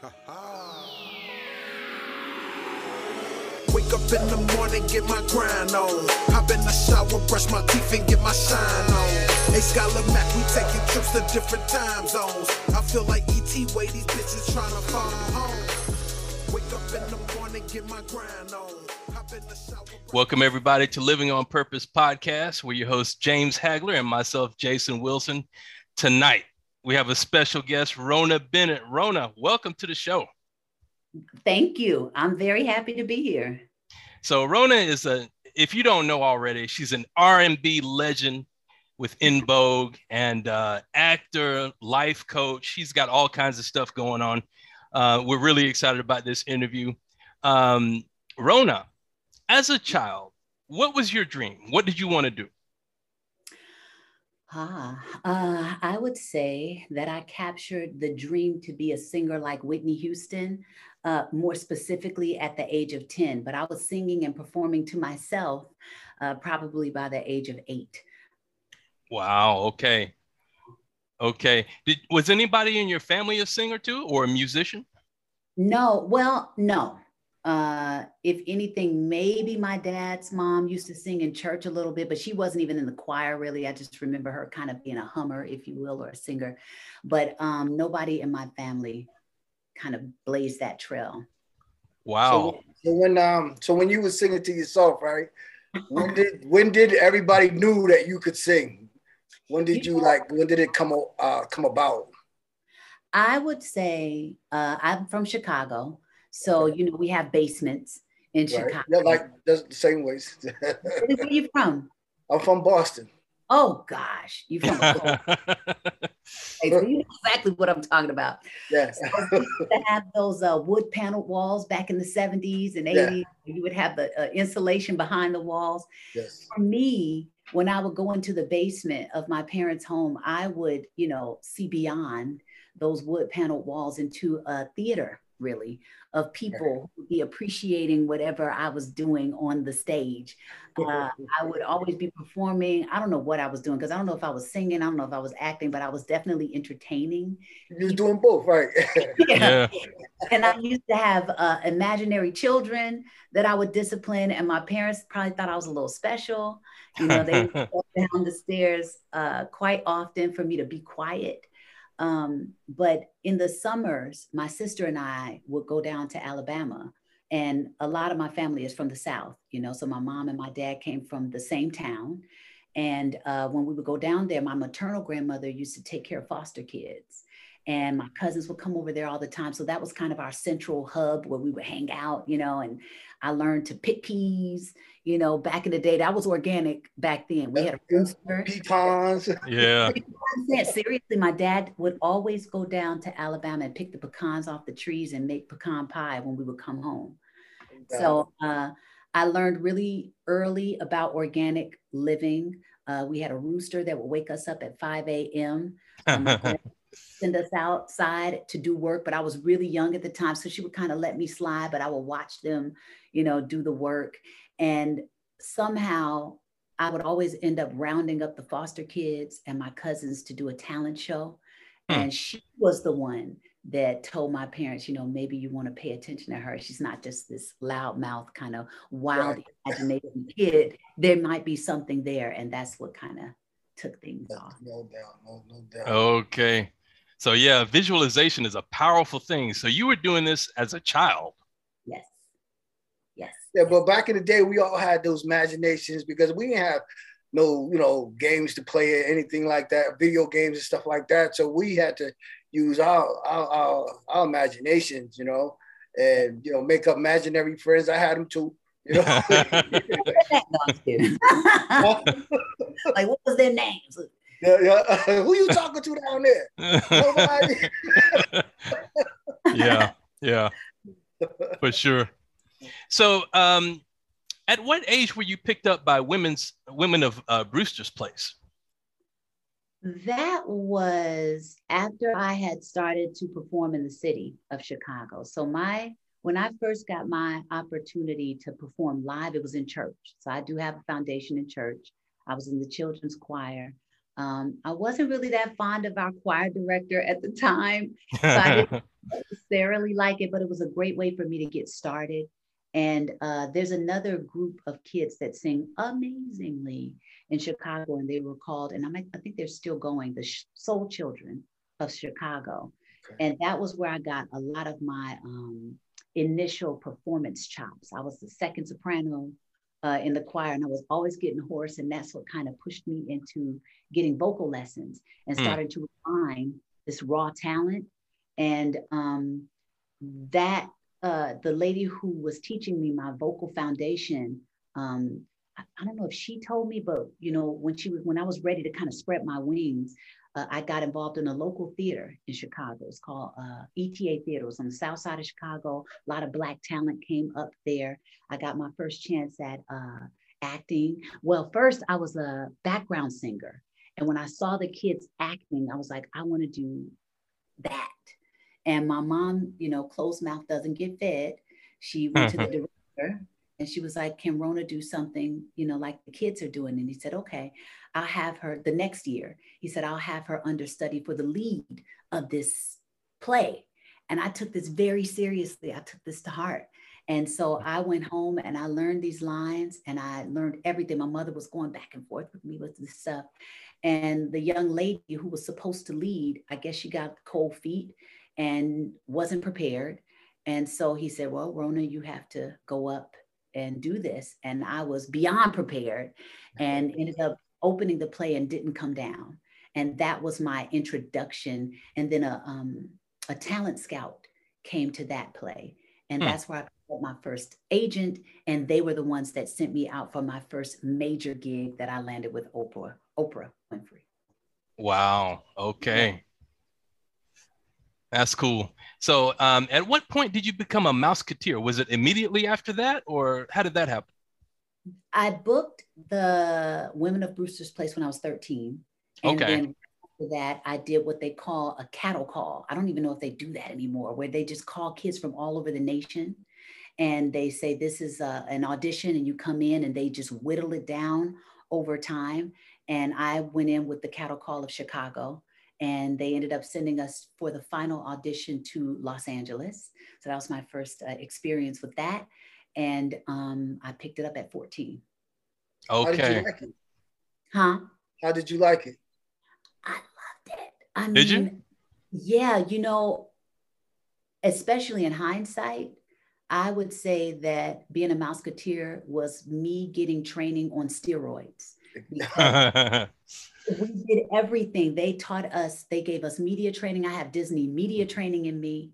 Wake up in the morning, get my grind on. Hop in the shower, brush my teeth, and get my shine on. Hey, Scholar Mac, we taking trips to different time zones. I feel like ET way these bitches trying to follow home. Wake up in the morning, get my grind on. Hop in the shower. Welcome, everybody, to Living on Purpose podcast. We're your host, James Hagler, and myself, Jason Wilson. Tonight, we have a special guest, Rona Bennett. Rona, welcome to the show. Thank you. I'm very happy to be here. So, Rona is a, if you don't know already, she's an R&B legend with En Vogue and uh, actor, life coach. She's got all kinds of stuff going on. Uh, we're really excited about this interview. Um, Rona, as a child, what was your dream? What did you want to do? Ah, uh, I would say that I captured the dream to be a singer like Whitney Houston, uh, more specifically at the age of 10. But I was singing and performing to myself uh, probably by the age of eight. Wow. Okay. Okay. Did, was anybody in your family a singer too or a musician? No, well, no. Uh, if anything, maybe my dad's mom used to sing in church a little bit, but she wasn't even in the choir really. I just remember her kind of being a hummer, if you will, or a singer. But um, nobody in my family kind of blazed that trail. Wow. So, so when um so when you were singing to yourself, right? When did when did everybody knew that you could sing? When did you like when did it come uh come about? I would say uh, I'm from Chicago. So, you know, we have basements in Right? Chicago. Yeah, like that's the same ways. Where are you from? I'm from Boston. Oh gosh, you from Okay, so you know exactly what I'm talking about. Yeah. We used to have those uh, wood paneled walls back in the 70s and 80s. You would have the uh, insulation behind the walls. yes. For me, when I would go into the basement of my parents' home, I would, you know, see beyond those wood paneled walls into a theater, really, of people who would be appreciating whatever I was doing on the stage. Uh, I would always be performing. I don't know what I was doing because I don't know if I was singing, I don't know if I was acting, but I was definitely entertaining. You're doing both, right? yeah. and I used to have uh, imaginary children that I would discipline, and my parents probably thought I was a little special. You know, they would go down the stairs uh, quite often for me to be quiet. Um, but in the summers, my sister and I would go down to Alabama, and a lot of my family is from the South. You know, so my mom and my dad came from the same town. And uh, when we would go down there, my maternal grandmother used to take care of foster kids and my cousins would come over there all the time. So that was kind of our central hub where we would hang out, you know, and I learned to pick peas, you know, back in the day, that was organic back then. We had a rooster. Pecans. yeah. Seriously, my dad would always go down to Alabama and pick the pecans off the trees and make pecan pie when we would come home. So uh, I learned really early about organic living. Uh, we had a rooster that would wake us up at 5 a.m. Um, my grandma send us outside to do work, but I was really young at the time. So she would kind of let me slide, but I would watch them, you know, do the work. And somehow I would always end up rounding up the foster kids and my cousins to do a talent show. Hmm. And she was the one that told my parents, you know, maybe you want to pay attention to her. She's not just this loud mouth kind of wild, Right. imaginative kid. There might be something there. And that's what kind of took things off. No doubt, no, no doubt. Okay. So yeah, visualization is a powerful thing. So you were doing this as a child. Yes. Yes. Yeah, but back in the day, we all had those imaginations because we didn't have no, you know, games to play or anything like that, video games and stuff like that. So we had to use our our, our, our imaginations, you know, and you know, make up imaginary friends. I had them too, you know. No, I'm kidding. like, what was their names? Yeah, yeah. Who you talking to down there? Nobody. yeah. Yeah. For sure. So um at what age were you picked up by women's women of uh, Brewster's Place? That was after I had started to perform in the city of Chicago. So my when I first got my opportunity to perform live, it was in church. So I do have a foundation in church. I was in the children's choir. Um, I wasn't really that fond of our choir director at the time, so I didn't necessarily like it, but it was a great way for me to get started. And uh, there's another group of kids that sing amazingly in Chicago, and they were called, and I, I think they're still going, the Soul Children of Chicago. Okay. And that was where I got a lot of my um, initial performance chops. I was the second soprano uh, in the choir, and I was always getting hoarse, and that's what kind of pushed me into getting vocal lessons and mm. started to refine this raw talent. And um, that uh, the lady who was teaching me my vocal foundation, um, I, I, don't know if she told me, but you know, when she was when I was ready to kind of spread my wings, uh, I got involved in a local theater in Chicago. It's called uh, ETA Theater. It was on the south side of Chicago. A lot of Black talent came up there. I got my first chance at uh, acting. Well, first, I was a background singer. And when I saw the kids acting, I was like, I want to do that. And my mom, you know, closed mouth doesn't get fed. She went to the director and she was like, Can Rona do something, you know, like the kids are doing? And he said, Okay, I'll have her the next year. He said, I'll have her understudy for the lead of this play. And I took this very seriously. I took this to heart. And so I went home and I learned these lines and I learned everything. My mother was going back and forth with me with this stuff. And the young lady who was supposed to lead, I guess she got cold feet and wasn't prepared. And so he said, Well, Rona, you have to go up and do this. And I was beyond prepared and ended up opening the play and didn't come down. And that was my introduction. And then a, um, a talent scout came to that play. And hmm. that's where I met my first agent. And they were the ones that sent me out for my first major gig that I landed with Oprah, Oprah Winfrey. Wow. Okay. That's cool. So, um, at what point did you become a Mouseketeer? Was it immediately after that, or how did that happen? I booked the Women of Brewster's Place when I was 13. And okay. then after that, I did what they call a cattle call. I don't even know if they do that anymore, where they just call kids from all over the nation and they say, This is a, uh, an audition, and you come in and they just whittle it down over time. And I went in with the cattle call of Chicago and they ended up sending us for the final audition to Los Angeles. So that was my first uh, experience with that, and um, I picked it up at 14. Okay. How did you like it? Huh? How did you like it? I loved it. I mean, did you? Yeah, you know, especially in hindsight, I would say that being a Mouseketeer was me getting training on steroids. we did everything. They taught us, they gave us media training. I have Disney media training in me.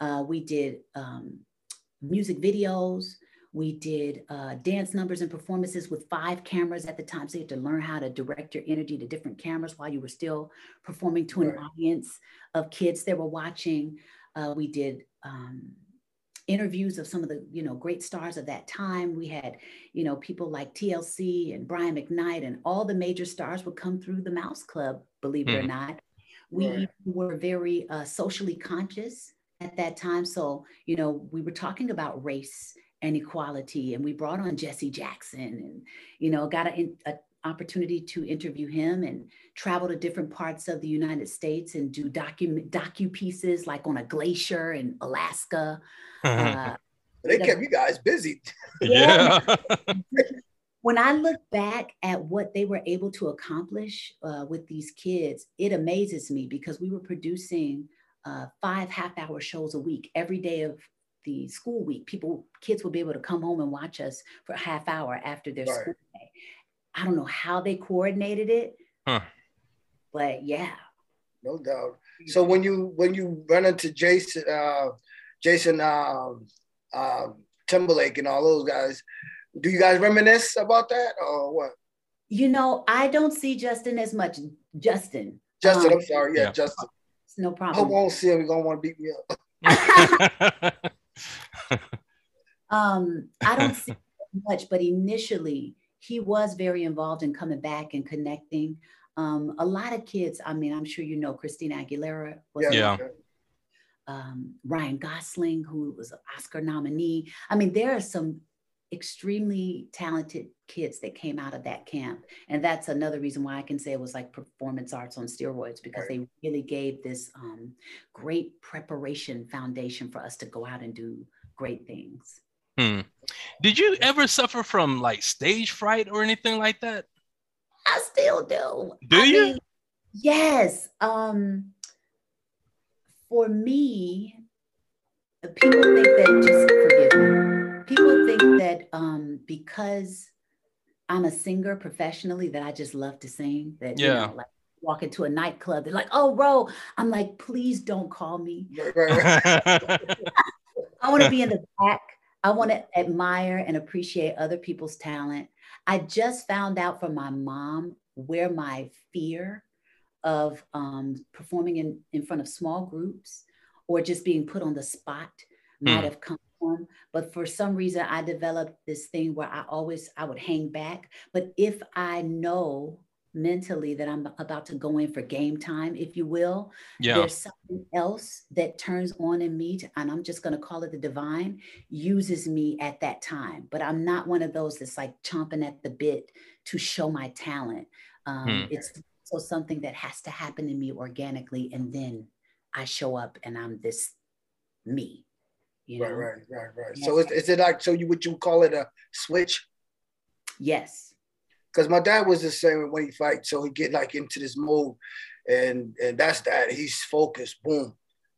Uh, we did um, music videos. We did uh, dance numbers and performances with five cameras at the time. So you had to learn how to direct your energy to different cameras while you were still performing to an audience of kids that were watching. Uh, we did um, interviews of some of the you know great stars of that time we had you know people like tlc and brian mcknight and all the major stars would come through the mouse club believe it or hmm. not we were very uh, socially conscious at that time so you know we were talking about race and equality and we brought on jesse jackson and you know got a, a opportunity to interview him and travel to different parts of the United States and do docu docu pieces like on a glacier in Alaska. Uh, they kept you guys busy. Yeah. when I look back at what they were able to accomplish uh, with these kids, it amazes me because we were producing uh, five half-hour shows a week every day of the school week. People, kids would be able to come home and watch us for a half hour after their right. school day. I don't know how they coordinated it, huh. but yeah. No doubt. So when you when you run into Jason, uh, Jason um, uh, Timberlake and all those guys, do you guys reminisce about that or what? You know, I don't see Justin as much. Justin. Justin, um, I'm sorry. Yeah, yeah. Justin. It's no problem. I won't see him. He's gonna want to beat me up. um, I don't see much, but initially he was very involved in coming back and connecting. Um, a lot of kids, I mean, I'm sure you know Christina Aguilera was yeah. Um, Ryan Gosling, who was an Oscar nominee. I mean, there are some extremely talented kids that came out of that camp. And that's another reason why I can say it was like performance arts on steroids because right. they really gave this um, great preparation foundation for us to go out and do great things. Hmm. Did you ever suffer from like stage fright or anything like that? I still do. Do I you? Mean, yes. Um, for me, people think that just forgive me. People think that um, because I'm a singer professionally, that I just love to sing. That yeah. you know, like walk into a nightclub, they're like, "Oh, Ro," I'm like, "Please don't call me." I want to be in the back. I want to admire and appreciate other people's talent. I just found out from my mom where my fear of um, performing in, in front of small groups or just being put on the spot might mm. have come But for some reason, I developed this thing where I always I would hang back. But if I know mentally that I'm about to go in for game time, if you will. Yeah. There's something else that turns on in me, to, and I'm just going to call it the divine, uses me at that time. But I'm not one of those that's like chomping at the bit to show my talent. Um, hmm. It's so something that has to happen in me organically, and then I show up and I'm this me. You know? Right, right, right, right. So is, is it like so? You would you call it a switch? Yes because my dad was the same when he fight. So he get like into this mode, and and that's that. He's focused, boom,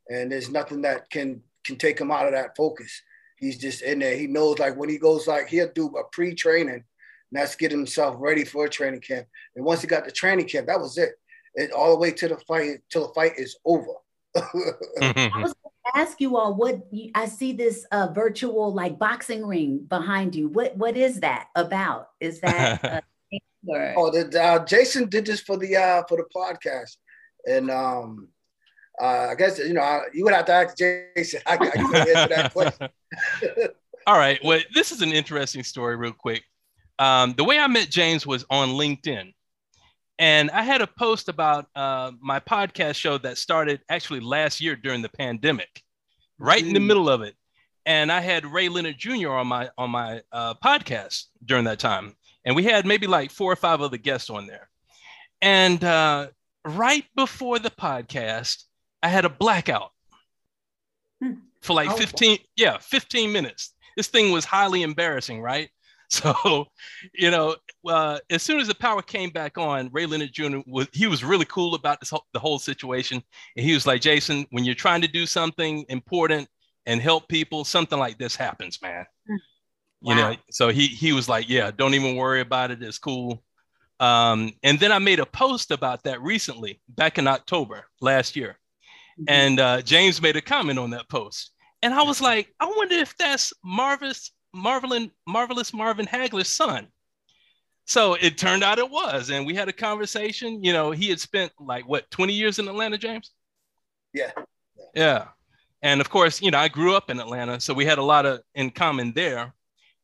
and there's nothing that can can take him out of that focus. He's just in there. He knows like when he goes like he'll do a pre-training, and that's get himself ready for a training camp. And once he got the training camp, that was it. It all the way to the fight till the fight is over. Mm-hmm. I was ask you all what you, I see this uh, virtual like boxing ring behind you. What what is that about? Is that uh, Oh, the, uh, Jason did this for the uh, for the podcast, and um, uh, I guess you know I, you would have to ask Jason. I, I can answer that question. All right. Well, this is an interesting story, real quick. Um, the way I met James was on LinkedIn, and I had a post about uh, my podcast show that started actually last year during the pandemic, right in the mm. middle of it. And I had Ray Leonard Jr. on my on my uh, podcast during that time and we had maybe like four or five other guests on there. And uh, right before the podcast, I had a blackout hmm. for like 15, yeah, 15 minutes. This thing was highly embarrassing, right? So, you know, uh, as soon as the power came back on, Ray Leonard Jr. was he was really cool about this whole, the whole situation, and he was like, "Jason, when you're trying to do something important and help people, something like this happens, man." Hmm. You know so he he was like yeah don't even worry about it. It's cool. Um, and then i made a post about that recently back in october last year. Mm-hmm. and uh, james made a comment on that post. And i was like i wonder if that's marvelous marvelous marvelous marvin hagler's son so it turned out it was and we had a conversation you know he had spent like what 20 years in atlanta james yeah yeah and of course you know i grew up in atlanta so we had a lot of in common there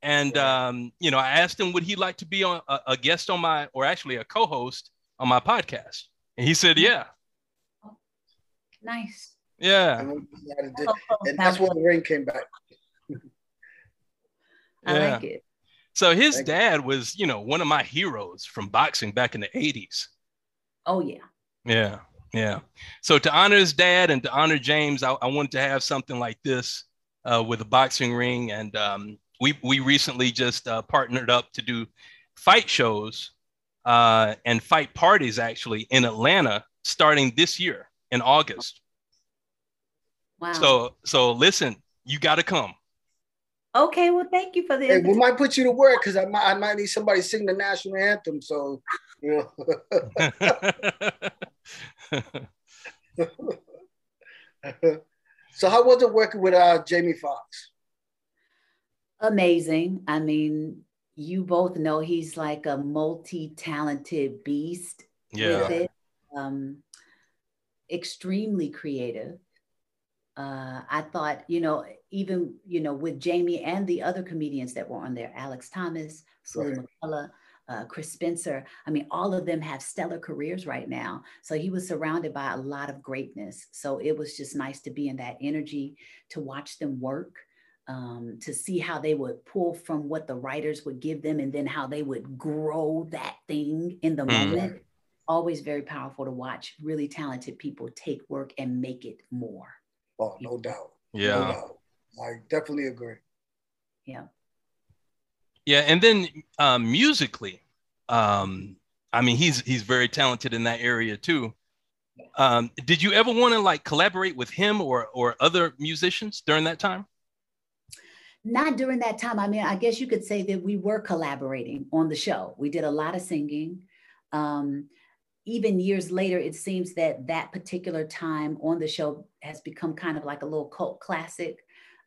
and um, you know, I asked him would he like to be on a, a, guest on my, or actually a co-host on my podcast, and he said, "Yeah." Nice. Yeah. And, that's when the ring came back. I yeah. like it. So his Thank dad you. was, you know, one of my heroes from boxing back in the 80s. Oh yeah. Yeah. Yeah. So to honor his dad and to honor James, I, I wanted to have something like this uh, with a boxing ring. And um, we we recently just uh, partnered up to do fight shows uh, and fight parties actually in Atlanta starting this year in August. Wow. So so listen, you got to come. Okay, well, thank you for the. Hey, we might put you to work because I might I might need somebody to sing the national anthem. So you know. so how was it working with uh, Jamie Foxx? amazing. I mean, you both know he's like a multi-talented beast yeah. with it. Um, extremely creative. Uh, I thought, you know, even you know, with Jamie and the other comedians that were on there, Alex Thomas, Sully right. McCullough, uh, Chris Spencer. I mean, all of them have stellar careers right now. So he was surrounded by a lot of greatness. So it was just nice to be in that energy, to watch them work, um, to see how they would pull from what the writers would give them and then how they would grow that thing in the mm. moment. Always very powerful to watch really talented people take work and make it more. Oh, no doubt. Yeah. No doubt. I definitely agree. Yeah. Yeah. And then um, musically, um, I mean, he's he's very talented in that area too. Um, did you ever want to like collaborate with him or or other musicians during that time? Not during that time. I mean, I guess you could say that we were collaborating on the show. We did a lot of singing. Um, even years later, it seems that that particular time on the show has become kind of like a little cult classic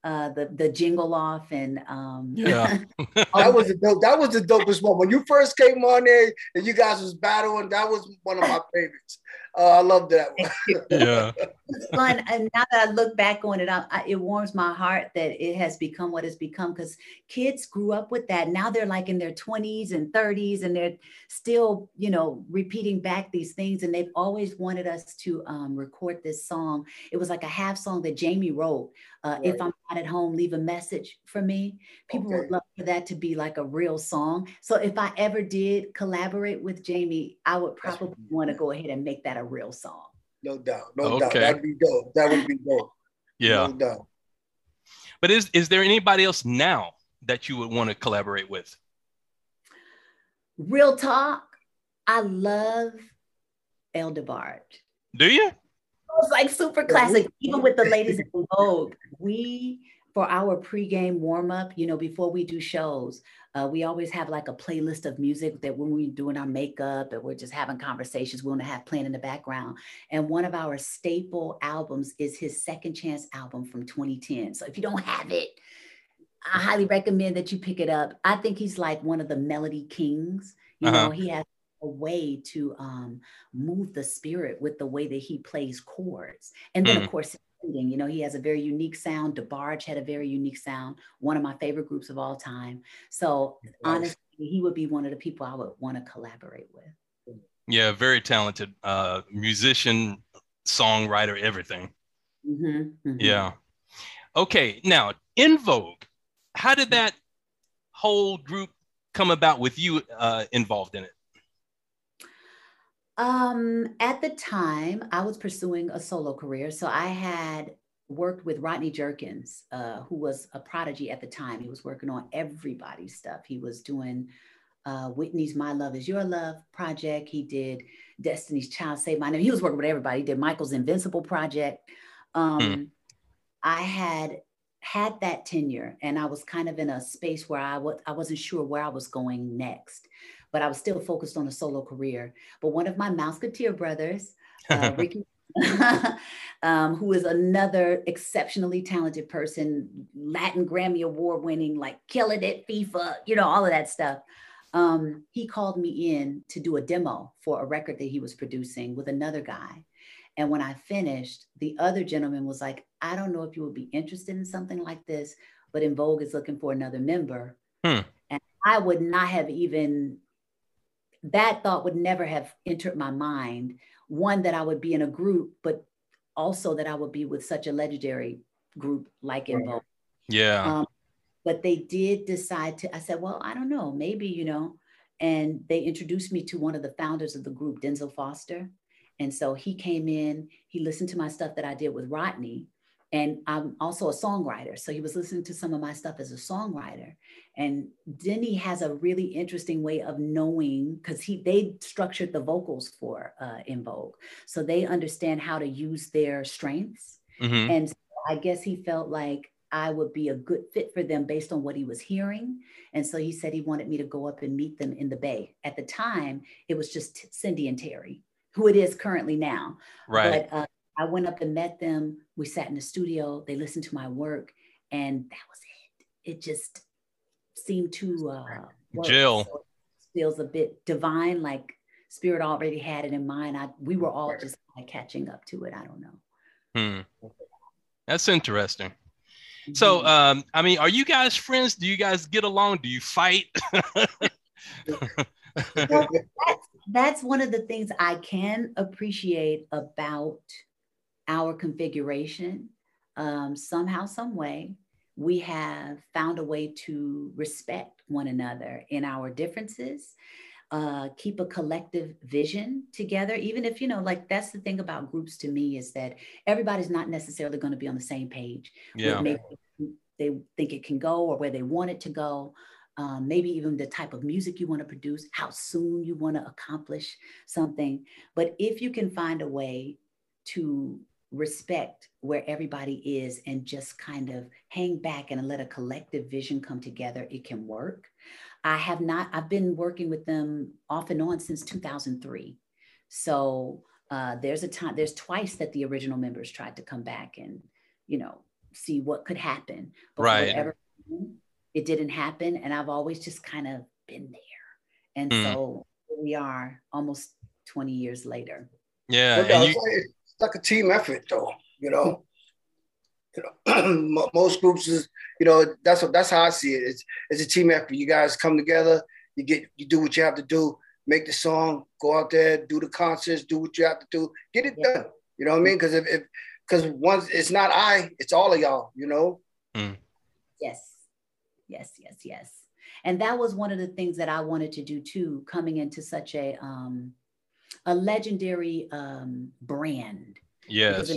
uh, the the jingle off and um, yeah, that was the dope. That was the dopest one when you first came on there and you guys was battling. That was one of my favorites. Uh, I love that one. yeah, it's fun. And now that I look back on it, I, I, it warms my heart that it has become what it's become because kids grew up with that. Now they're like in their 20s and 30s and they're still, you know, repeating back these things. And they've always wanted us to um, record this song. It was like a half song that Jamie wrote. Uh, right. If I'm not at home, leave a message for me. People okay. would love for that to be like a real song. So if I ever did collaborate with Jamie, I would probably want to go ahead and make that a real song. No doubt. No okay. doubt. That'd be dope. That would be dope. Yeah. No doubt. But is is there anybody else now that you would want to collaborate with? Real talk. I love El Do you? It's like super classic, even with the ladies in Vogue. We for our pregame warm up, you know, before we do shows, uh, we always have like a playlist of music that when we're doing our makeup and we're just having conversations, we want to have playing in the background. And one of our staple albums is his Second Chance album from 2010. So if you don't have it, I highly recommend that you pick it up. I think he's like one of the melody kings. You uh-huh. know, he has a way to um, move the spirit with the way that he plays chords. And then, mm. of course, you know, he has a very unique sound. DeBarge had a very unique sound, one of my favorite groups of all time. So honestly, he would be one of the people I would want to collaborate with. Yeah, very talented uh, musician, songwriter, everything. Mm-hmm, mm-hmm. Yeah. Okay, now En Vogue, how did that whole group come about with you uh, involved in it? Um, at the time, I was pursuing a solo career. So I had worked with Rodney Jerkins, uh, who was a prodigy at the time. He was working on everybody's stuff. He was doing uh, Whitney's My Love Is Your Love project. He did Destiny's Child Save My Name. He was working with everybody. He did Michael's Invincible project. Um, hmm. I had had that tenure and I was kind of in a space where I w- I wasn't sure where I was going next but I was still focused on a solo career. But one of my Mouseketeer brothers, uh, Ricky, um, who is another exceptionally talented person, Latin Grammy Award winning, like killing it, FIFA, you know, all of that stuff. Um, he called me in to do a demo for a record that he was producing with another guy. And when I finished, the other gentleman was like, I don't know if you would be interested in something like this, but En Vogue is looking for another member. Hmm. And I would not have even that thought would never have entered my mind. One, that I would be in a group, but also that I would be with such a legendary group like En Vogue. Yeah. Um, but they did decide to, I said, well, I don't know, maybe, you know, and they introduced me to one of the founders of the group, Denzil Foster. And so he came in, he listened to my stuff that I did with Rodney, and I'm also a songwriter. So he was listening to some of my stuff as a songwriter. And Denny has a really interesting way of knowing because he they structured the vocals for uh, En Vogue, so they understand how to use their strengths. Mm-hmm. And so I guess he felt like I would be a good fit for them based on what he was hearing. And so he said he wanted me to go up and meet them in the Bay. At the time, it was just Cindy and Terry, who it is currently now. Right. But uh, I went up and met them. We sat in the studio. They listened to my work, and that was it. It just seemed to uh, Jill so feels a bit divine, like Spirit already had it in mind. I we were all just kind of catching up to it. I don't know. Hmm. That's interesting. Mm-hmm. So, um, I mean, are you guys friends? Do you guys get along? Do you fight? that's, that's one of the things I can appreciate about our configuration. Um, somehow, some way, we have found a way to respect one another in our differences uh, keep a collective vision together. Even if you know like that's the thing about groups to me is that everybody's not necessarily going to be on the same page yeah. maybe they think it can go or where they want it to go. Um, maybe even the type of music you want to produce how soon you want to accomplish something. But if you can find a way to respect where everybody is and just kind of hang back and let a collective vision come together it can work I have not, I've been working with them off and on since 2003. So uh, there's a time, there's twice that the original members tried to come back and, you know, see what could happen. But right. Whatever, it didn't happen. And I've always just kind of been there. And mm. so we are almost 20 years later. Yeah. You- it's like a team effort though, you know? you know, most groups is, you know, that's what that's how I see it. It's it's a team effort. You guys come together, you get you do what you have to do, make the song, go out there, do the concerts, do what you have to do, get it yeah. done. You know what I mean? Because if if because once it's not I, it's all of y'all. You know. Mm. Yes, yes, yes, yes. And that was one of the things that I wanted to do too, coming into such a um, a legendary um, brand. Yes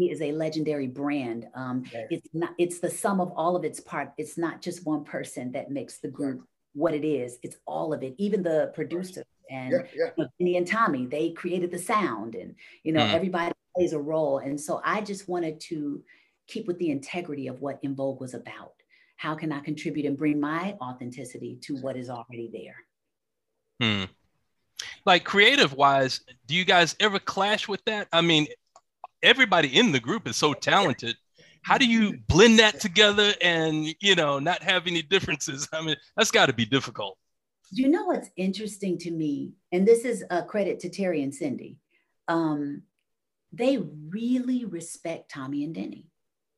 is a legendary brand. Um, It's not. It's the sum of all of its part. It's not just one person that makes the group what it is. It's all of it. Even the producers and yeah, yeah. You know, and Tommy, they created the sound, and you know mm. everybody plays a role. And so I just wanted to keep with the integrity of what En Vogue was about. How can I contribute and bring my authenticity to what is already there? Hmm. Like creative wise, do you guys ever clash with that? I mean, everybody in the group is so talented how do you blend that together and you know not have any differences i mean that's got to be difficult you know what's interesting to me and this is a credit to terry and cindy um, they really respect tommy and denny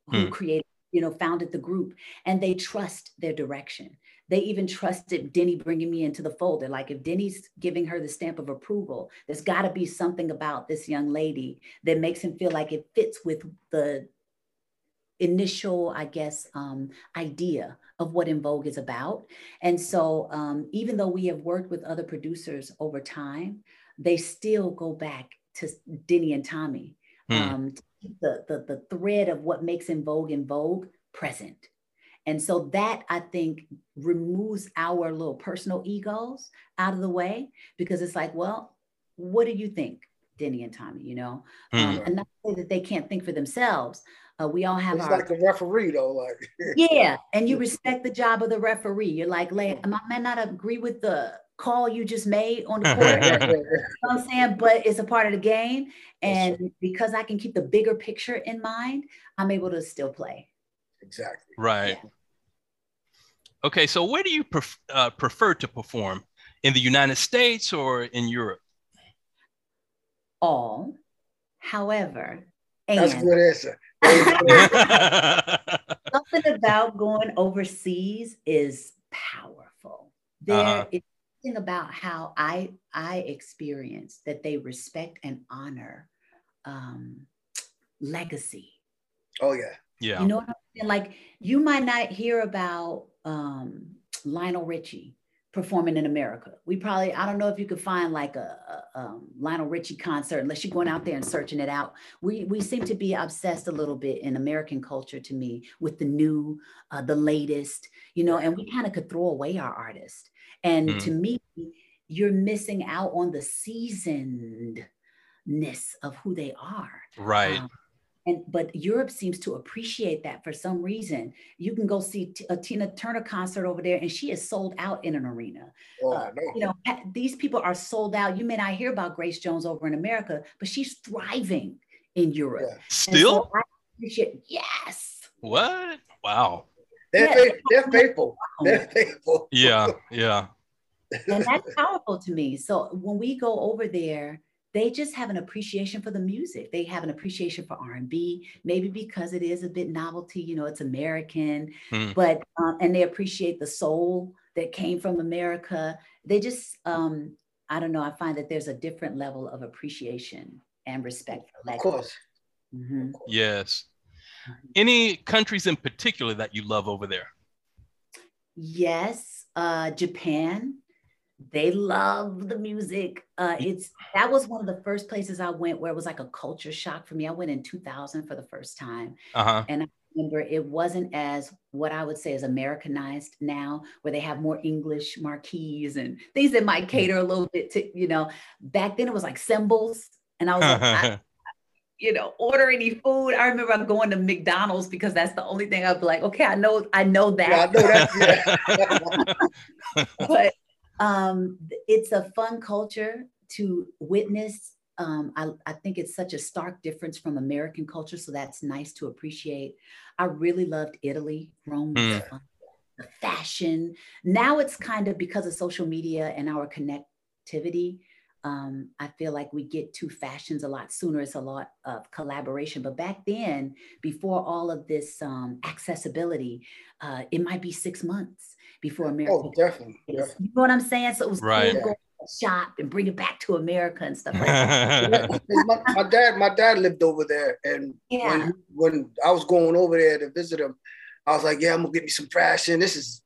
who hmm. created you know founded the group and they trust their direction they even trusted Denny bringing me into the fold. They're like, if Denny's giving her the stamp of approval, there's got to be something about this young lady that makes him feel like it fits with the initial, I guess, um, idea of what En Vogue is about. And so, um, even though we have worked with other producers over time, they still go back to Denny and Tommy hmm. um, to the, the, the thread of what makes En Vogue En Vogue present. And so that I think removes our little personal egos out of the way because it's like, well, what do you think, Denny and Tommy? You know, mm. um, and not say that they can't think for themselves. Uh, we all have it's our, like the referee though, like yeah, and you respect the job of the referee. You're like, I might not agree with the call you just made on the court. you know what I'm saying? But it's a part of the game. And because I can keep the bigger picture in mind, I'm able to still play. Exactly. Right. Yeah. Okay, so where do you pref- uh, prefer to perform? In the United States or in Europe? All. However, that's a good answer. something about going overseas is powerful. There uh-huh. is something about how I I experience that they respect and honor um, legacy. Oh yeah, yeah. You know what I'm saying? Like you might not hear about um, Lionel Richie performing in America. We probably, I don't know if you could find like a, a um, Lionel Richie concert unless you're going out there and searching it out. We, we seem to be obsessed a little bit in American culture to me with the new, uh, the latest, you know, and we kind of could throw away our artists. And mm. to me, you're missing out on the seasonedness of who they are. Right. Um, and but Europe seems to appreciate that for some reason. You can go see a Tina Turner concert over there, and she is sold out in an arena. Oh, uh, you know, these people are sold out. You may not hear about Grace Jones over in America, but she's thriving in Europe. Yeah. Still, so appreciate. Yes. What? Wow. They're, yeah. faithful. they're faithful. They're faithful. Yeah, yeah. and that's powerful to me. So when we go over there they just have an appreciation for the music they have an appreciation for r&b maybe because it is a bit novelty you know it's american mm. but um, and they appreciate the soul that came from america they just um, i don't know i find that there's a different level of appreciation and respect for of course. Mm-hmm. yes Any countries in particular that you love over there? Yes, uh, Japan. They love the music. Uh, it's that was one of the first places I went where it was like a culture shock for me. I went in 2000 for the first time, Uh-huh. and I remember it wasn't as what I would say is Americanized now, where they have more English marquees and things that might cater a little bit to you know. Back then it was like symbols, and I was like, I, you know, order any food. I remember I'm going to McDonald's because that's the only thing I'd be like, okay, I know, I know that. Yeah, I know that. Yeah. but um, it's a fun culture to witness. Um, I, I think it's such a stark difference from American culture, so that's nice to appreciate. I really loved Italy, Rome, was Mm. fun. the fashion. Now it's kind of because of social media and our connectivity. Um, I feel like we get to fashions a lot sooner. It's a lot of collaboration. But back then, before all of this um, accessibility, uh, it might be six months before America Oh, definitely. is. definitely. You know what I'm saying? So it was Right. cool to go shop and bring it back to America and stuff like that. my, my dad, my dad lived over there, and Yeah. when when I was going over there to visit him, I was like, "Yeah, I'm gonna get me some fashion. This is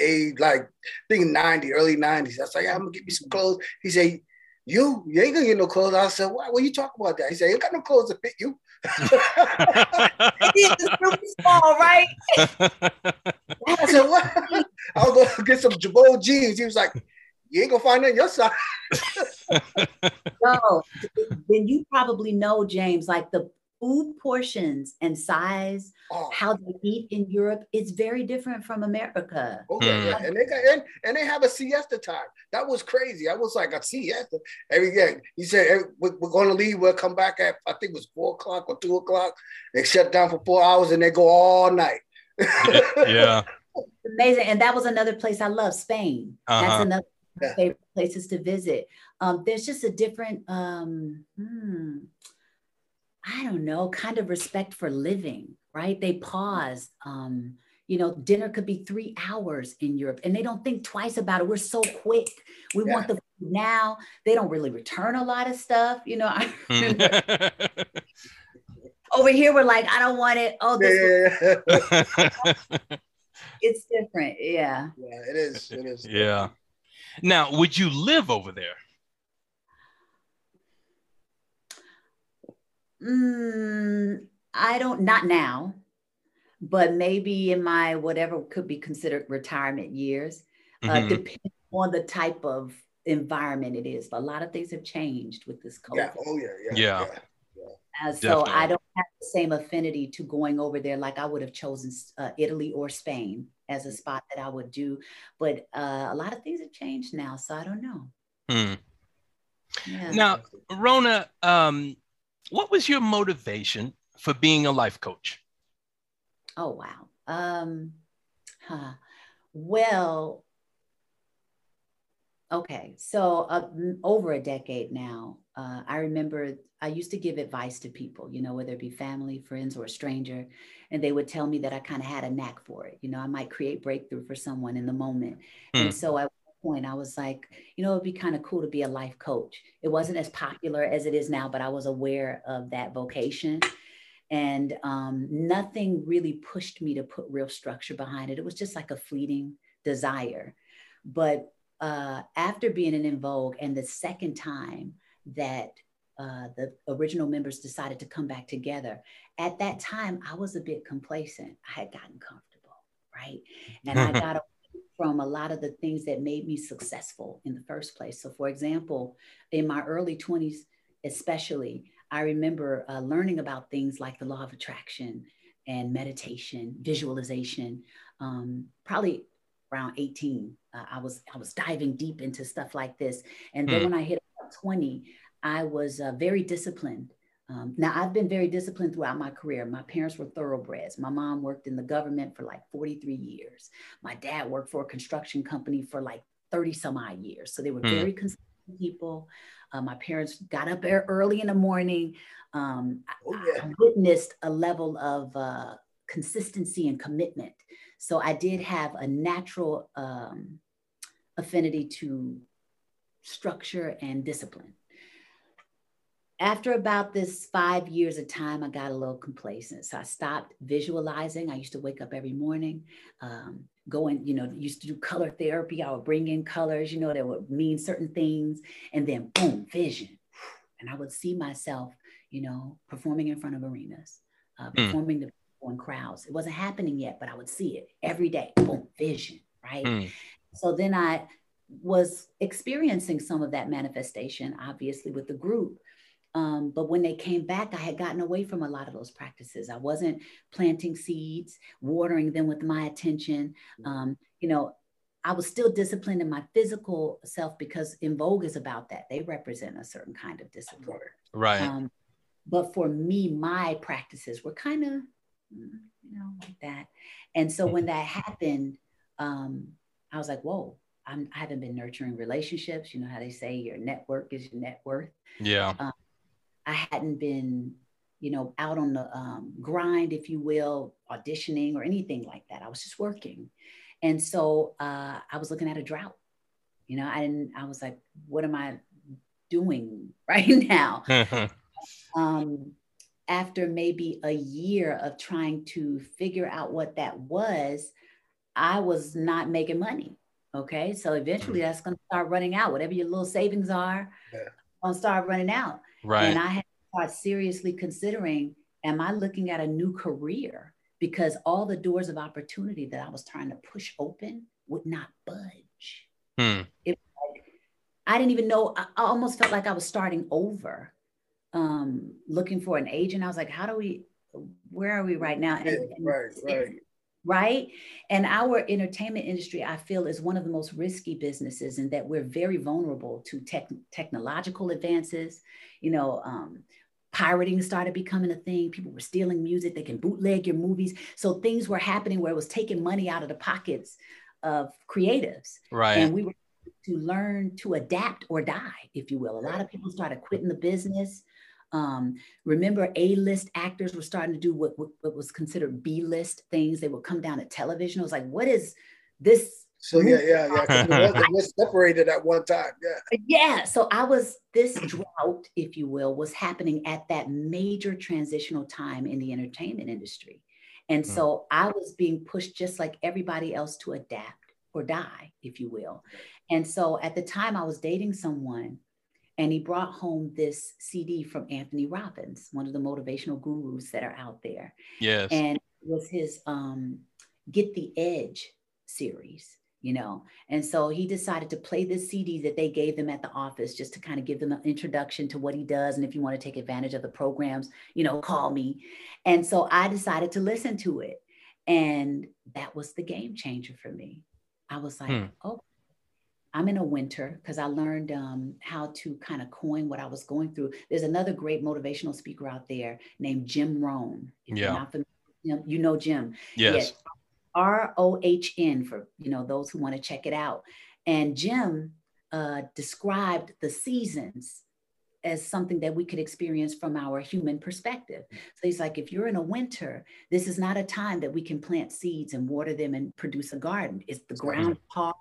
a like I think 90, early 90s." I was like, yeah, "I'm gonna get me some clothes." He said, "You, you ain't gonna get no clothes." I said, "Why? What you talking about that?" He said, "You ain't got no clothes to fit you." It's really small, right? I said, "What?" I was gonna get some Girbaud jeans. He was like, "You ain't gonna find that in your size." No, then you probably know, James, like the food portions and size, Oh, how they eat in Europe, it's very different from America. Oh yeah, yeah. and they got and, and they have a siesta time. That was crazy. I was like a siesta every day. He said "Hey, we're, we're going to leave. We'll come back at I think it was four o'clock or two o'clock. They shut down for four hours and they go all night. yeah. Amazing. And that was another place I love, Spain. Uh-huh. That's another of Yeah. favorite places to visit. Um, there's just a different, um, hmm, I don't know, kind of respect for living, right? They pause. Um, you know, dinner could be three hours in Europe and they don't think twice about it. We're so quick. We want the food now. They don't really return a lot of stuff. You know, I remember over here, we're like, I don't want it. Oh, this yeah, yeah, yeah. it's different. Yeah. Yeah, it is. It is. yeah. Now, would you live over there? Mm, I don't, not now, but maybe in my whatever could be considered retirement years, uh, Mhm. depending on the type of environment it is. A lot of things have changed with this COVID. Yeah. Oh yeah. Yeah. Yeah. Uh, so I don't have the same affinity to going over there like I would have chosen uh, Italy or Spain as a spot that I would do. But uh, a lot of things have changed now. So I don't know. Hmm. Yeah. Now, Rona, um, what was your motivation for being a life coach? Oh wow. Um, huh. Well, okay. So uh, over a decade now, uh, I remember I used to give advice to people, you know, whether it be family, friends, or a stranger, and they would tell me that I kind of had a knack for it. You know, I might create breakthrough for someone in the moment. Hmm. And so at one point, I was like, you know, it'd be kind of cool to be a life coach. It wasn't as popular as it is now, but I was aware of that vocation and um, nothing really pushed me to put real structure behind it. It was just like a fleeting desire. But uh, after being in En Vogue, and the second time that uh, the original members decided to come back together, at that time I was a bit complacent. I had gotten comfortable, right? And I got from a lot of the things that made me successful in the first place. So, for example, in my early 20s, especially, I remember uh, learning about things like the law of attraction and meditation, visualization. Um, probably around 18, uh, I was I was diving deep into stuff like this. And then Hmm. when I hit 20, I was uh, very disciplined. Um, now I've been very disciplined throughout my career. My parents were thoroughbreds. My mom worked in the government for like 43 years. My dad worked for a construction company for like 30 some odd years. So they were Hmm. very consistent people. Uh, my parents got up early in the morning. Um, I- Oh I yeah. witnessed a level of uh, consistency and commitment. So I did have a natural um, affinity to structure and discipline. After about this five years of time, I got a little complacent. So I stopped visualizing. I used to wake up every morning, um, going, you know, used to do color therapy. I would bring in colors, you know, that would mean certain things. And then boom, vision. And I would see myself, you know, performing in front of arenas, uh, hmm. performing mm. in crowds. It wasn't happening yet, but I would see it every day. Boom, vision, right? Mm. So then I was experiencing some of that manifestation, obviously, with the group. Um, but when they came back, I had gotten away from a lot of those practices. I wasn't planting seeds, watering them with my attention. Mm-hmm. Um, you know, I was still disciplined in my physical self because En Vogue is about that. They represent a certain kind of discipline. Right. Um, but for me, my practices were kind of, you know, like that. And so when that happened, um, I was like, whoa, I'm, I have not been nurturing relationships. You know how they say your network is your net worth. Yeah. Um, I hadn't been, you know, out on the um, grind, if you will, auditioning or anything like that. I was just working. And so uh, I was looking at a drought. You know, I didn't, I was like, what am I doing right now? um, after maybe a year of trying to figure out what that was, I was not making money. Okay. So eventually mm. that's going to start running out. Whatever your little savings are, yeah. to start running out. Right. And I had to start seriously considering am I looking at a new career? Because all the doors of opportunity that I was trying to push open would not budge. Hmm. It, like, I didn't even know, I, almost felt like I was starting over, um, looking for an agent. I was like, how do we, where are we right now? And, and right, right right? And our entertainment industry, I feel, is one of the most risky businesses in that we're very vulnerable to tech, technological advances. You know, um, pirating started becoming a thing. People were stealing music. They can bootleg your movies. So things were happening where it was taking money out of the pockets of creatives. Right. And we were to learn to adapt or die, if you will. A lot of people started quitting the business. Um, remember, A-list actors were starting to do what, what, what was considered B-list things. They would come down at television. It was like, what is this? So yeah, yeah, yeah. it was separated at one time. Yeah. Yeah. So I was this drought, if you will, was happening at that major transitional time in the entertainment industry. And hmm. so I was being pushed just like everybody else to adapt or die, if you will. And so at the time I was dating someone and he brought home this CD from Anthony Robbins, one of the motivational gurus that are out there. Yes. And it was his um, Get the Edge series, you know. And so he decided to play this CD that they gave them at the office just to kind of give them an introduction to what he does. And if you want to take advantage of the programs, you know, call me. And so I decided to listen to it. And that was the game changer for me. I was like, hmm. oh, I'm in a winter because I learned um, how to kind of coin what I was going through. There's another great motivational speaker out there named Jim Rohn. If yeah. Familiar, you know Jim. Yes. R O H N for you know those who want to check it out. And Jim uh, described the seasons as something that we could experience from our human perspective. So he's like, if you're in a winter, this is not a time that we can plant seeds and water them and produce a garden. It's the ground hard,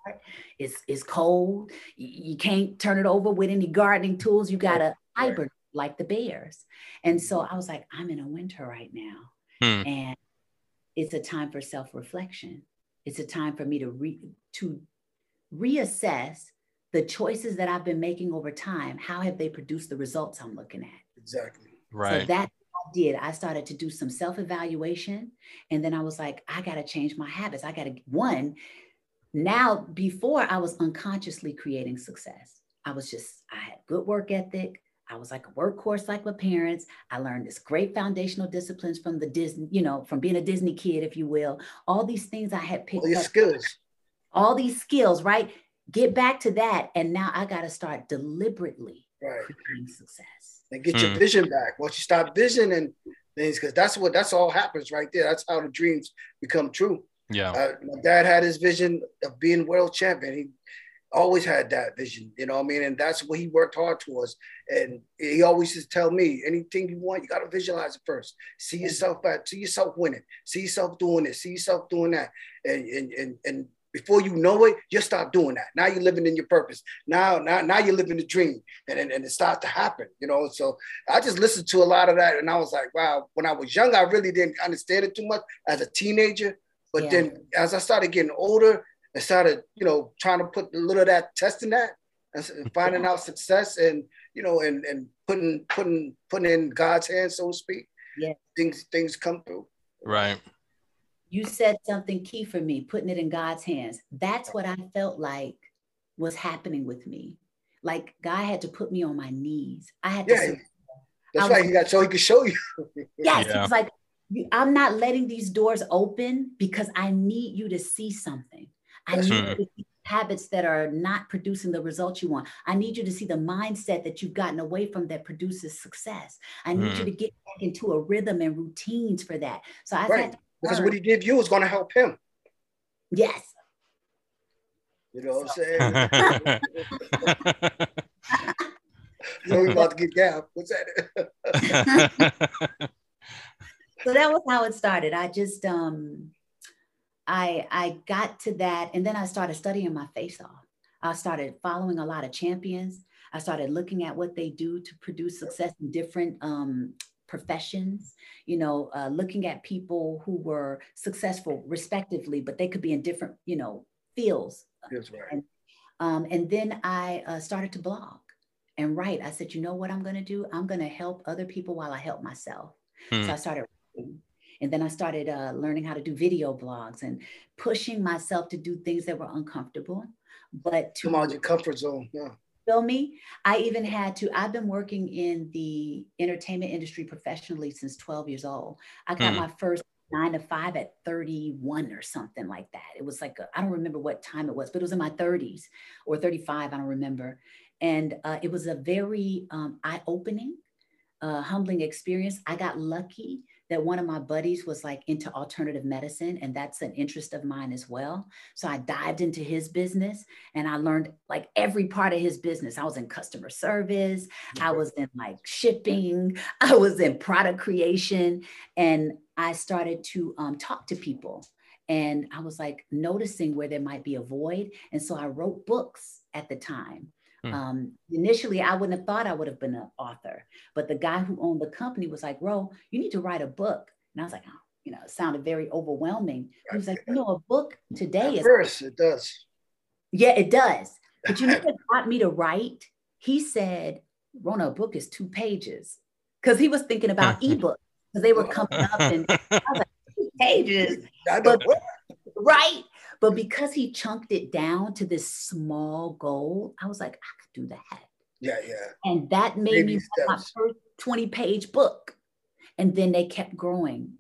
it's, it's cold. You can't turn it over with any gardening tools. You got to hibernate like the bears. And so I was like, I'm in a winter right now. Hmm. And it's a time for self-reflection. It's a time for me to re- to reassess the choices that I've been making over time, how have they produced the results I'm looking at? Exactly. Right. So that I did. I started to do some self evaluation. And then I was like, I got to change my habits. I got to, one, now before I was unconsciously creating success, I was just, I had good work ethic. I was like a workhorse like my parents. I learned this great foundational disciplines from the Disney, you know, from being a Disney kid, if you will. All these things I had picked all these up. skills. All these skills, right? get back to that and now i got to start deliberately right. creating success and get your hmm. vision back once you stop visioning things because that's what that's all happens right there that's how the dreams become true yeah uh, my dad had his vision of being world champion he always had that vision you know what i mean and that's what he worked hard towards and he always used to tell me anything you want you got to visualize it first see yourself at see yourself winning see yourself doing this see yourself doing that and and and, and before you know it, you start doing that. Now you're living in your purpose. Now, now, now you're living the dream, and, and, and it starts to happen. You know, so I just listened to a lot of that, and I was like, wow. When I was young, I really didn't understand it too much as a teenager. But yeah. then, as I started getting older, I started, you know, trying to put a little of that testing that and finding out success, and you know, and and putting putting putting in God's hands, so to speak. Yeah, things things come through. Right you said something key for me, putting it in God's hands. That's what I felt like was happening with me. Like God had to put me on my knees. I had yeah, to. That's why he got so he could show you. yes, yeah. it's like I'm not letting these doors open because I need you to see something. I need you to see habits that are not producing the results you want. I need you to see the mindset that you've gotten away from that produces success. I need mm. you to get back into a rhythm and routines for that. So I right. because what he did you is going to help him. Yes. You know what I'm saying? so we about to get gap. What's that? so that was how it started. I just um I I got to that and then I started studying my face off. I started following a lot of champions. I started looking at what they do to produce success in different um, professions, you know, uh, looking at people who were successful respectively, but they could be in different, you know, fields. That's right. And, um, and then I uh, started to blog and write. I said, you know what I'm going to do? I'm going to help other people while I help myself. Hmm. So I started writing. And then I started uh, learning how to do video blogs and pushing myself to do things that were uncomfortable, but to come out your comfort zone. Yeah feel me? I even had to, I've been working in the entertainment industry professionally since 12 years old. I got mm. my first nine to five at 31 or something like that. It was like, I don't remember what time it was, but it was in my 30s or 35, I don't remember. And uh, it was a very um, eye opening, uh, humbling experience. I got lucky that one of my buddies was like into alternative medicine and that's an interest of mine as well. So i dived into his business and i learned like every part of his business. I was in customer service i was in like shipping i was in product creation and i started to um, talk to people. And i was like noticing where there might be a void and so i wrote books at the time Hmm. Um, initially, I wouldn't have thought I would have been an author, but the guy who owned the company was like, "Ro, you need to write a book." And I was like, "Oh, you know, it sounded very overwhelming." He was like, "You know, a book today At is first it does." Yeah, it does. But you know what got me to write? He said, "Rona, a book is two pages," because he was thinking about ebooks because they were coming up, and I was like, two pages. But, right? But because he chunked it down to this small goal, I was like, I could do that. Yeah, yeah. And that made Baby me my first 20 page book. And then they kept growing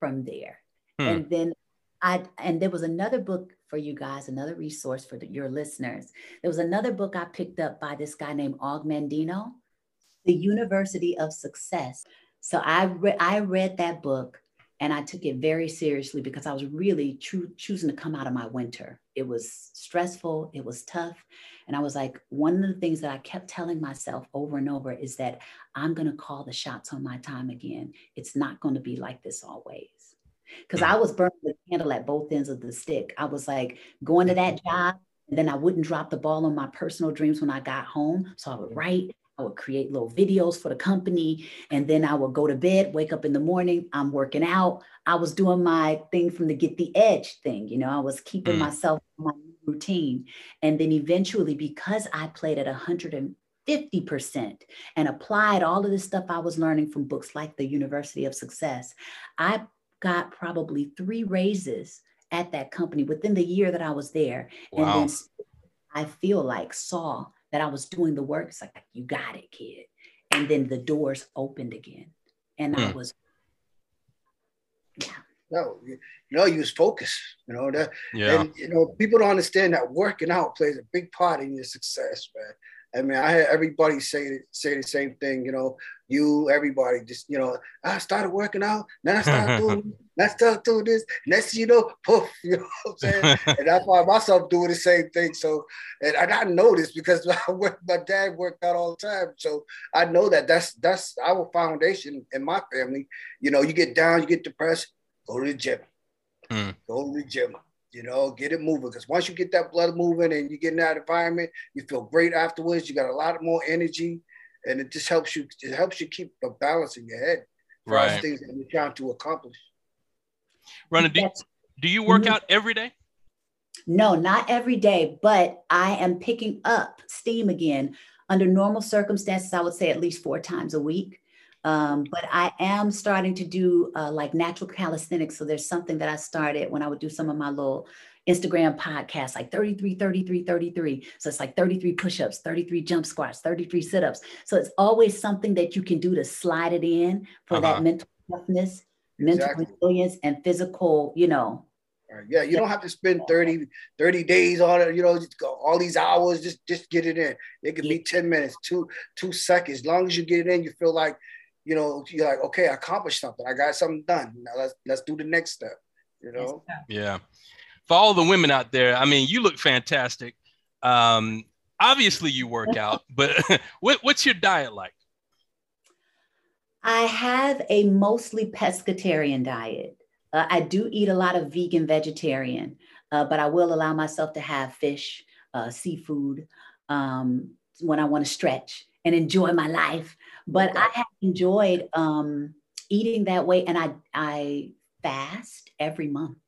from there. Hmm. And then I, and there was another book for you guys, another resource for the, your listeners. There was another book I picked up by this guy named Og Mandino, The University of Success. So I, re- I read that book and I took it very seriously because I was really true, choosing to come out of my winter. It was stressful, it was tough. And I was like, one of the things that I kept telling myself over and over is that I'm going to call the shots on my time again. It's not going to be like this always. Because I mm. was burning the candle at both ends of the stick. I was like going to that mm-hmm. job, and then I wouldn't drop the ball on my personal dreams when I got home. So I would mm. write, I would create little videos for the company. And then I would go to bed, wake up in the morning, I'm working out. I was doing my thing from the get the edge thing. You know, I was keeping mm. myself my routine. And then eventually, because I played at 150% and applied all of the stuff I was learning from books like The University of Success, I got probably three raises at that company within the year that I was there. Wow. And then I feel like saw that I was doing the work. It's like, you got it, kid. And then the doors opened again. And I hmm. was, yeah. No, you know, you was focused, you know, that, yeah. and, you know, people don't understand that working out plays a big part in your success, man. I mean, I had everybody say say the same thing. You know, you, everybody, just you know, I started working out. Then I started doing, I started doing this. Next, you know, poof. You know what I'm saying? and I find myself doing the same thing. So, and I, I know this because work, my dad worked out all the time. So I know that that's that's our foundation in my family. You know, you get down, you get depressed, go to the gym. Hmm. Go to the gym You know, get it moving because once you get that blood moving and you get in that environment, you feel great afterwards. You got a lot more energy, and it just helps you. It helps you keep a balance in your head for Right. things that you're trying to accomplish. Rona, do, do you work Mhm. out every day? No, not every day, but I am picking up steam again. Under normal circumstances, I would say at least four times a week. Um, but I am starting to do uh, like natural calisthenics. So there's something that I started when I would do some of my little Instagram podcasts, like 33, 33, 33. So it's like 33 push ups, 33 jump squats, 33 sit ups. So it's always something that you can do to slide it in for Uh-huh. that mental toughness, mental Exactly. resilience, and physical, you know, Right. Yeah, you don't have to spend 30, 30 days on it, you know, just go all these hours, just just get it in. It could be 10 minutes, two, two seconds. As long as you get it in, you feel like, you know, you're like, okay, I accomplished something. I got something done. Now let's let's do the next step. You know? Yeah. For all the women out there, I mean, you look fantastic. Um, obviously, you work out, but what, what's your diet like? I have a mostly pescatarian diet. Uh, I do eat a lot of vegan vegetarian, uh, but I will allow myself to have fish, uh, seafood um, when I want to stretch and enjoy my life. But Okay. I have enjoyed um, eating that way, and I I fast every month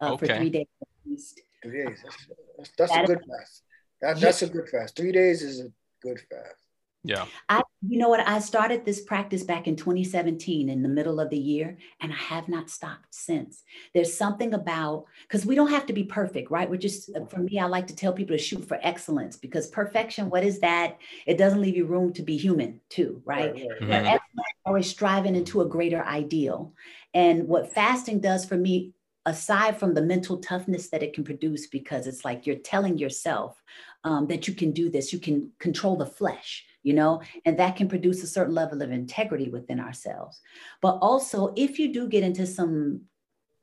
uh, for three days at least. Three days. That's, that's, that's a That- good fast. That, that's a good fast. Three days is a good fast. Yeah. I, you know what? I started this practice back in 2017 in the middle of the year, and I have not stopped since. There's something about because we don't have to be perfect, right? We're just, for me, I like to tell people to shoot for excellence because perfection, what is that? It doesn't leave you room to be human, too, right? right, Mhm. Excellence always striving into a greater ideal. And what fasting does for me, aside from the mental toughness that it can produce, because it's like you're telling yourself um, that you can do this, you can control the flesh, you know, and that can produce a certain level of integrity within ourselves. But also, if you do get into some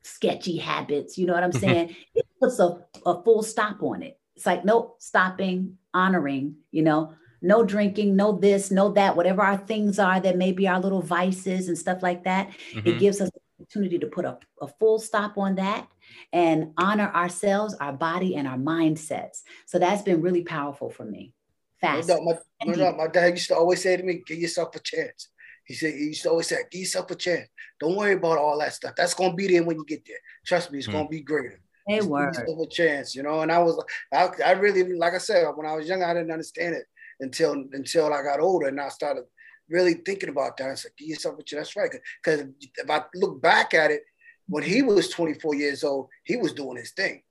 sketchy habits, you know what I'm saying? it puts a, a full stop on it. It's like, nope, stopping, honoring, you know, no drinking, no this, no that, whatever our things are that may be our little vices and stuff like that. It Mhm. gives us the opportunity to put a, a full stop on that and honor ourselves, our body, and our mindsets. So that's been really powerful for me. No Fast. doubt, my, no doubt. My dad used to always say to me, give yourself a chance. He said, he used to always say, give yourself a chance. Don't worry about all that stuff. That's gonna be there when you get there. Trust me, it's Mm. gonna be greater. They Just give yourself a chance, you know. And I was, I, I really, like I said, when I was young, I didn't understand it until until I got older, and I started really thinking about that. I said, give yourself a chance. That's right. Because if I look back at it, when he was 24 years old, he was doing his thing.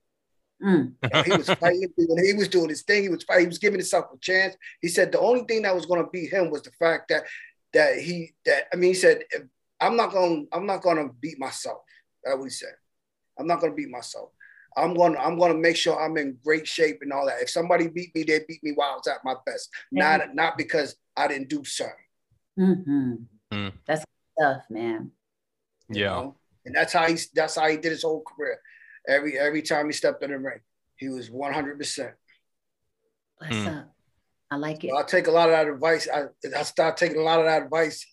Mm. You know, he was fighting when he was doing his thing. He was fighting. He was giving himself a chance. He said the only thing that was going to beat him was the fact that that he that I mean he said I'm not going I'm not going to beat myself. That's what he said. I'm not going to beat myself. I'm going to I'm going to make sure I'm in great shape and all that. If somebody beat me, they beat me while I was at my best. Not not because I didn't do something. hmm Mm. That's tough, man. you Yeah. know? And that's how he that's how he did his whole career. Every every time he stepped in the ring, he was 100 percent Bless Mm. up. I like it. I take a lot of that advice. I, I start taking a lot of that advice.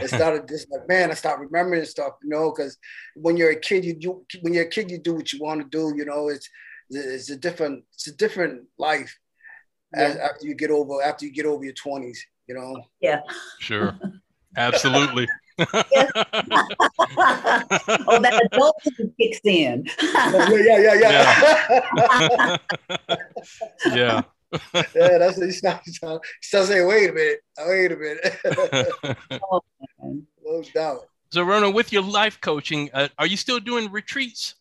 I started just like, man, I start remembering stuff, you know, because when you're a kid, you do, when you're a kid, you do what you want to do, you know, it's, it's a different, it's a different life as, after you get over, after you get over your twenties, you know? Yeah. Sure. Absolutely. oh, that adulthood kicks in. yeah, yeah, yeah, yeah. yeah. yeah, that's what he starts, he starts saying, wait a minute, wait a minute. no doubt. so, Rona, with your life coaching, uh, are you still doing retreats?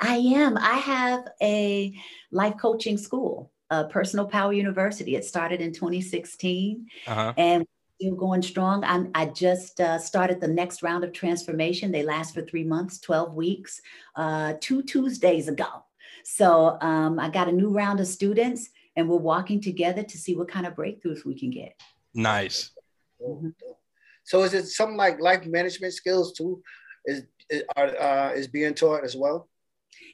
I am. I have a life coaching school, uh, Personal Power University. It started in 2016 Uh-huh. and still going strong. I'm, I just uh, started the next round of transformation. They last for three months, 12 weeks, uh, two Tuesdays ago. So um, I got a new round of students and we're walking together to see what kind of breakthroughs we can get. Nice. Mhm. So is it something like life management skills too? Is is, are, uh, is being taught as well?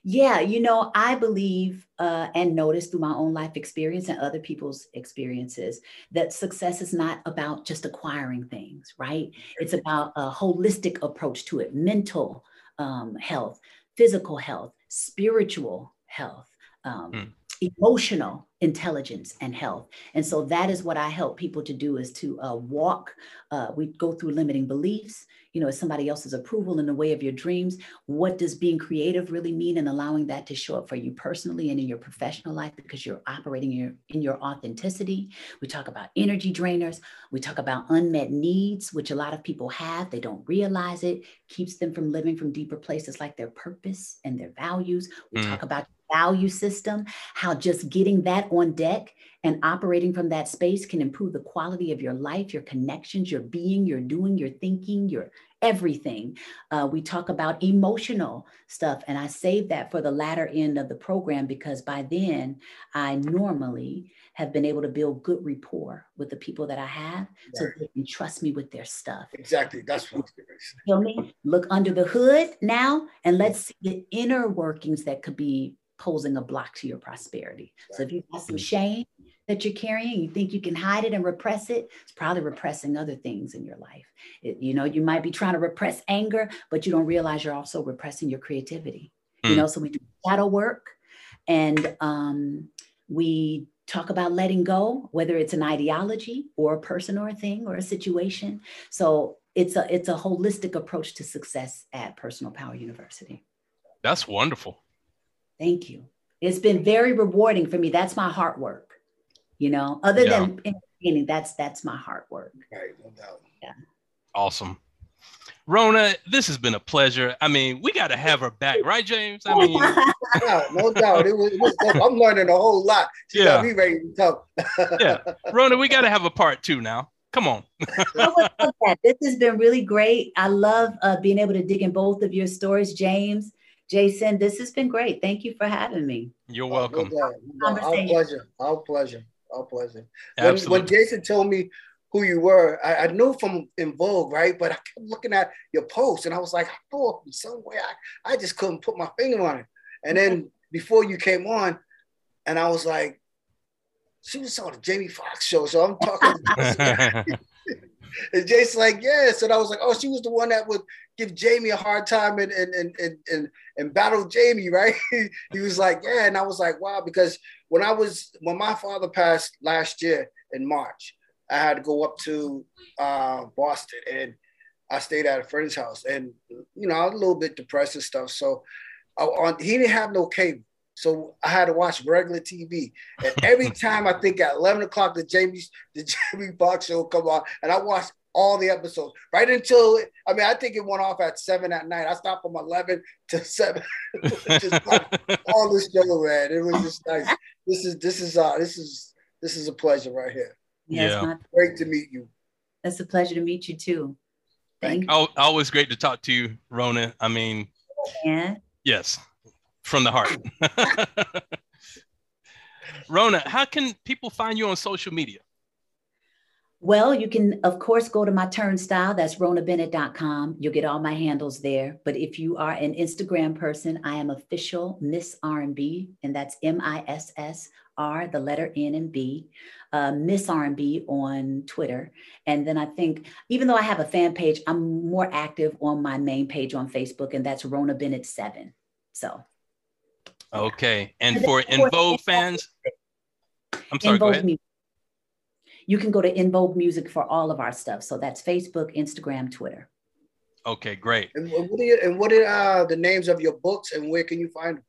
Yeah, you know, I believe uh, and notice through my own life experience and other people's experiences that success is not about just acquiring things, right? It's about a holistic approach to it mental um, health, physical health, spiritual health, um, mm. emotional intelligence and health. And so that is what I help people to do is to uh, walk. Uh, we go through limiting beliefs, you know, somebody else's approval in the way of your dreams. What does being creative really mean and allowing that to show up for you personally and in your professional life because you're operating in your, in your authenticity. We talk about energy drainers. We talk about unmet needs, which a lot of people have. They don't realize it, keeps them from living from deeper places like their purpose and their values. We mm. talk about value system, how just getting that on deck and operating from that space can improve the quality of your life, your connections, your being, your doing, your thinking, your everything. Uh, we talk about emotional stuff, and I save that for the latter end of the program because by then I normally have been able to build good rapport with the people that I have right. so they can trust me with their stuff. Exactly. That's what I was Feel me? Look under the hood now and let's see the inner workings that could be posing a block to your prosperity. So if you have some shame that you're carrying, you think you can hide it and repress it, it's probably repressing other things in your life. It, you know, you might be trying to repress anger, but you don't realize you're also repressing your creativity. Mm. You know, so we do shadow work and um, we talk about letting go, whether it's an ideology or a person or a thing or a situation. So it's a it's a holistic approach to success at Personal Power University. That's wonderful. Thank you. It's been very rewarding for me. That's my heart work. You know, other yeah. than entertaining, that's that's my heart work. Right, no doubt. Yeah. Awesome. Rona, this has been a pleasure. I mean, we got to have her back, right, James? I mean, yeah, no doubt. It was, it was I'm learning a whole lot. She yeah, me ready to talk. yeah, Rona, we got to have a part two now. Come on. this has been really great. I love uh, being able to dig in both of your stories, James. Jason, this has been great. Thank you for having me. You're welcome. Oh, no, no, our pleasure. Our pleasure. Our pleasure. When, when, Jason told me who you were, I, I, knew from En Vogue, right? But I kept looking at your post and I was like, oh, some way I, I just couldn't put my finger on it. And then before you came on, and I was like, she was on the Jamie Foxx show. So I'm talking. and Jason's like, yes. And I was like, oh, she was the one that would give Jamie a hard time and and and and and, and battle Jamie, right? he was like, yeah. And I was like, wow, because when I was when my father passed last year in March, I had to go up to uh, Boston and I stayed at a friend's house, and you know I was a little bit depressed and stuff. So I, on he didn't have no cable. So I had to watch regular TV. And every time I think at 11 o'clock, the Jamie, the Jamie Foxx show come on, and I watched all the episodes right until I mean I think it went off at seven at night. I stopped from eleven to seven. just all this show, man. It was just nice. This is this is uh this is this is a pleasure right here. Yeah, yeah. great to meet you. It's a pleasure to meet you too. Thank you. Always great to talk to you, Rona. I mean, yeah. Yes, from the heart. Rona, how can people find you on social media? Well, you can, of course, go to my turnstile. That's ronabennett.com. You'll get all my handles there. But if you are an Instagram person, I am official Miss R&B, and that's M-I-S-S-R, the letter N and B, uh, Miss R&B on Twitter. And then I think, even though I have a fan page, I'm more active on my main page on Facebook, and that's Rona Bennett 7. So. Okay. And for En Vogue fans, I'm sorry, go ahead. Music you can go to En Vogue Music for all of our stuff. So that's Facebook, Instagram, Twitter. Okay, great. And what are, you, and what are uh, the names of your books and where can you find them?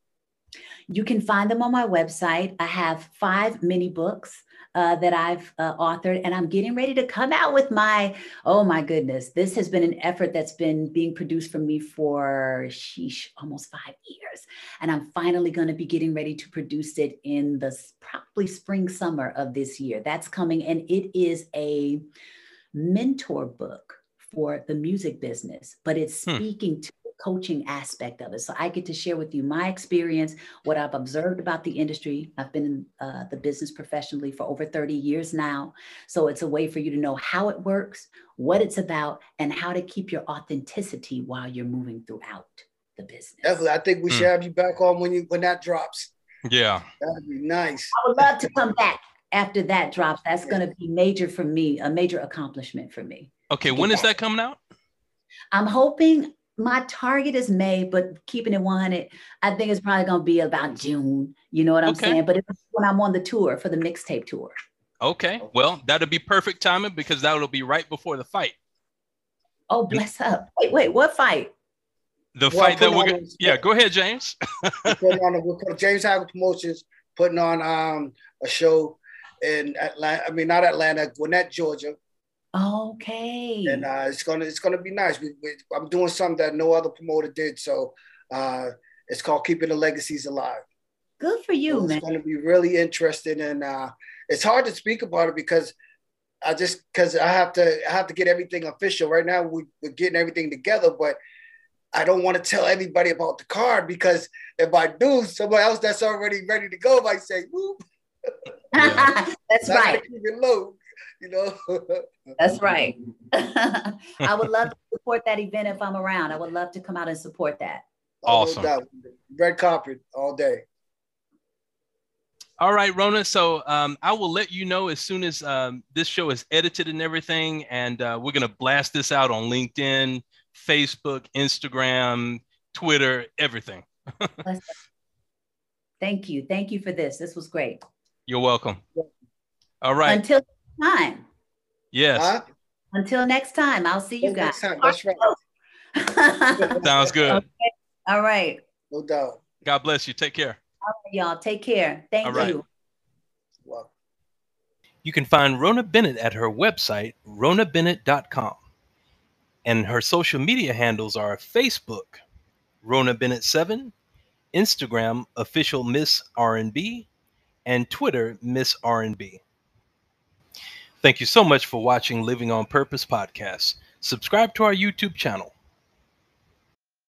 You can find them on my website. I have five mini books uh, that I've uh, authored, and I'm getting ready to come out with my. Oh my goodness, this has been an effort that's been being produced for me for sheesh, almost five years, and I'm finally going to be getting ready to produce it in the probably spring summer of this year. That's coming, and it is a mentor book for the music business, but it's hmm. speaking hmm. to coaching aspect of it. So I get to share with you my experience, what I've observed about the industry. I've been in uh, the business professionally for over 30 years now. So it's a way for you to know how it works, what it's about, and how to keep your authenticity while you're moving throughout the business. Definitely. I think we should mm. have you back on when you when that drops. Yeah. That'd be nice. I would love to come back after that drops. That's yeah. going to be major for me, a major accomplishment for me. Okay, when is that coming out? I'm hoping my target is May, but keeping it 100, I think it's probably going to be about June. You know what I'm Okay. saying? But it's when I'm on the tour for the mixtape tour. Okay. Well, that'll be perfect timing because that'll be right before the fight. Oh, bless up. Wait, wait, what fight? The Well, fight that we're gonna, yeah, go ahead, James. we're putting on a, we're putting, James Hagel Promotions putting on um, a show in Atlanta. I mean, not Atlanta, Gwinnett, Georgia, Okay. and uh, it's gonna it's gonna be nice. We, we, I'm doing something that no other promoter did, so uh, it's called Keeping the Legacies Alive. Good for you, So man. it's going to be really interesting, and uh, it's hard to speak about it because I just because I have to I have to get everything official. Right now, we, we're getting everything together, but I don't want to tell everybody about the card because if I do, somebody else that's already ready to go might say, "Whoop." Yeah. That's I gotta right. Keep it low, you know. That's right. I would love to support that event if I'm around. I would love to come out and support that. Awesome. No. Red carpet all day. All right, Rona. So um, I will let you know as soon as um, this show is edited and everything, and uh, we're gonna blast this out on LinkedIn, Facebook, Instagram, Twitter, everything. Thank you. Thank you for this. This was great. You're welcome. All right. Until next time. Yes. Huh? Until next time. I'll see you Until guys. next time, That's right. Sounds good. All right. No doubt. God bless you. Take care. Y'all take care. Thank All right. you. Well, You can find Rona Bennett at her website, ronabennett.com. And her social media handles are Facebook, Rona Bennett 7, Instagram, official Miss R&B, and Twitter, Miss R&B. Thank you so much for watching Living on Purpose podcast. Subscribe to our YouTube channel.